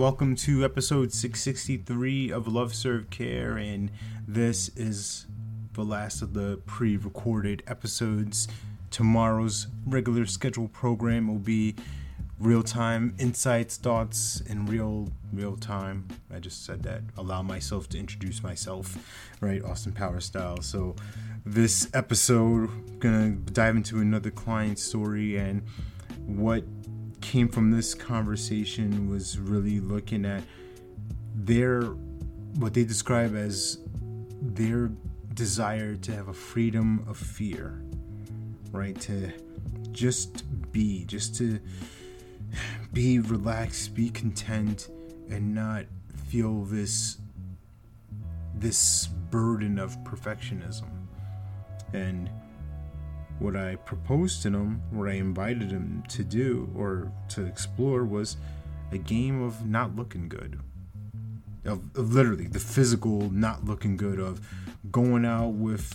welcome to episode 663 of Love Serve Care, and this is the last of the pre recorded episodes. Tomorrow's regular scheduled program will be real time insights, thoughts in real real time. I just said that. Allow myself to introduce myself, right? Austin Power style. So this episode gonna dive into another client story and what came from this conversation was really looking at their what they describe as their desire to have a freedom of fear right to just be just to be relaxed, be content, and not feel this this burden of perfectionism. And what I proposed to them, what I invited them to do or to explore was a game of not looking good. Of, of literally the physical not looking good of going out with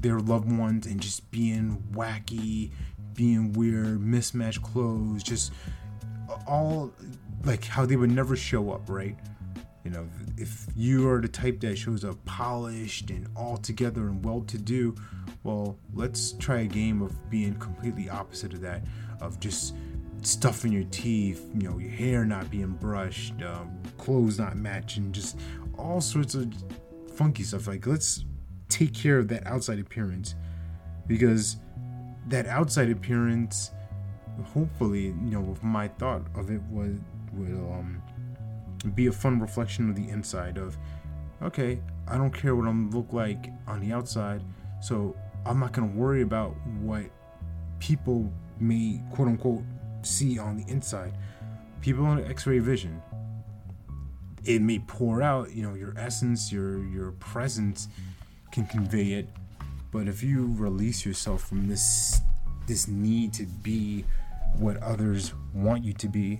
their loved ones and just being wacky, being weird, mismatched clothes, just all like how they would never show up, right? You know, if you are the type that shows up polished and all together and well to do, well, let's try a game of being completely opposite of that, of just stuffing your teeth, you know, your hair not being brushed, um, clothes not matching, just all sorts of funky stuff. Like, let's take care of that outside appearance because that outside appearance hopefully, you know, my thought of it would would um be a fun reflection of the inside of okay, I don't care what I'm look like on the outside, so I'm not gonna worry about what people may quote unquote see on the inside. People on X-ray vision. It may pour out, you know, your essence, your your presence can convey it, but if you release yourself from this this need to be what others want you to be,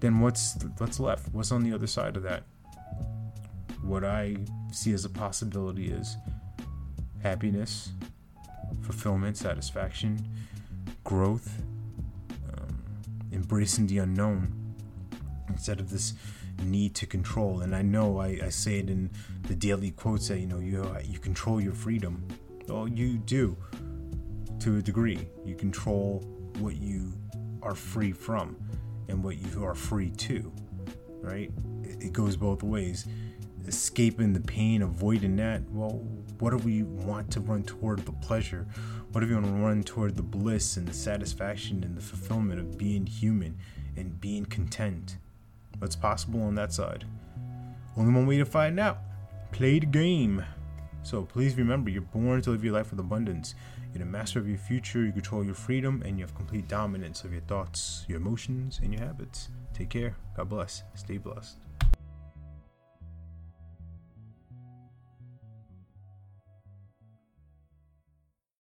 then what's what's left? What's on the other side of that? What I see as a possibility is happiness, fulfillment, satisfaction, growth, um, embracing the unknown instead of this need to control. And I know I, I say it in the daily quotes that you know you you control your freedom. Well, you do to a degree. You control what you are free from and what you are free to, right? It goes both ways. Escaping the pain, avoiding that. Well, what do we want to run toward the pleasure? What do we want to run toward the bliss and the satisfaction and the fulfillment of being human and being content? What's possible on that side? Only one way to find out. Play the game. So please remember, you're born to live your life with abundance. You're the master of your future, you control your freedom, and you have complete dominance of your thoughts, your emotions, and your habits. Take care. God bless. Stay blessed.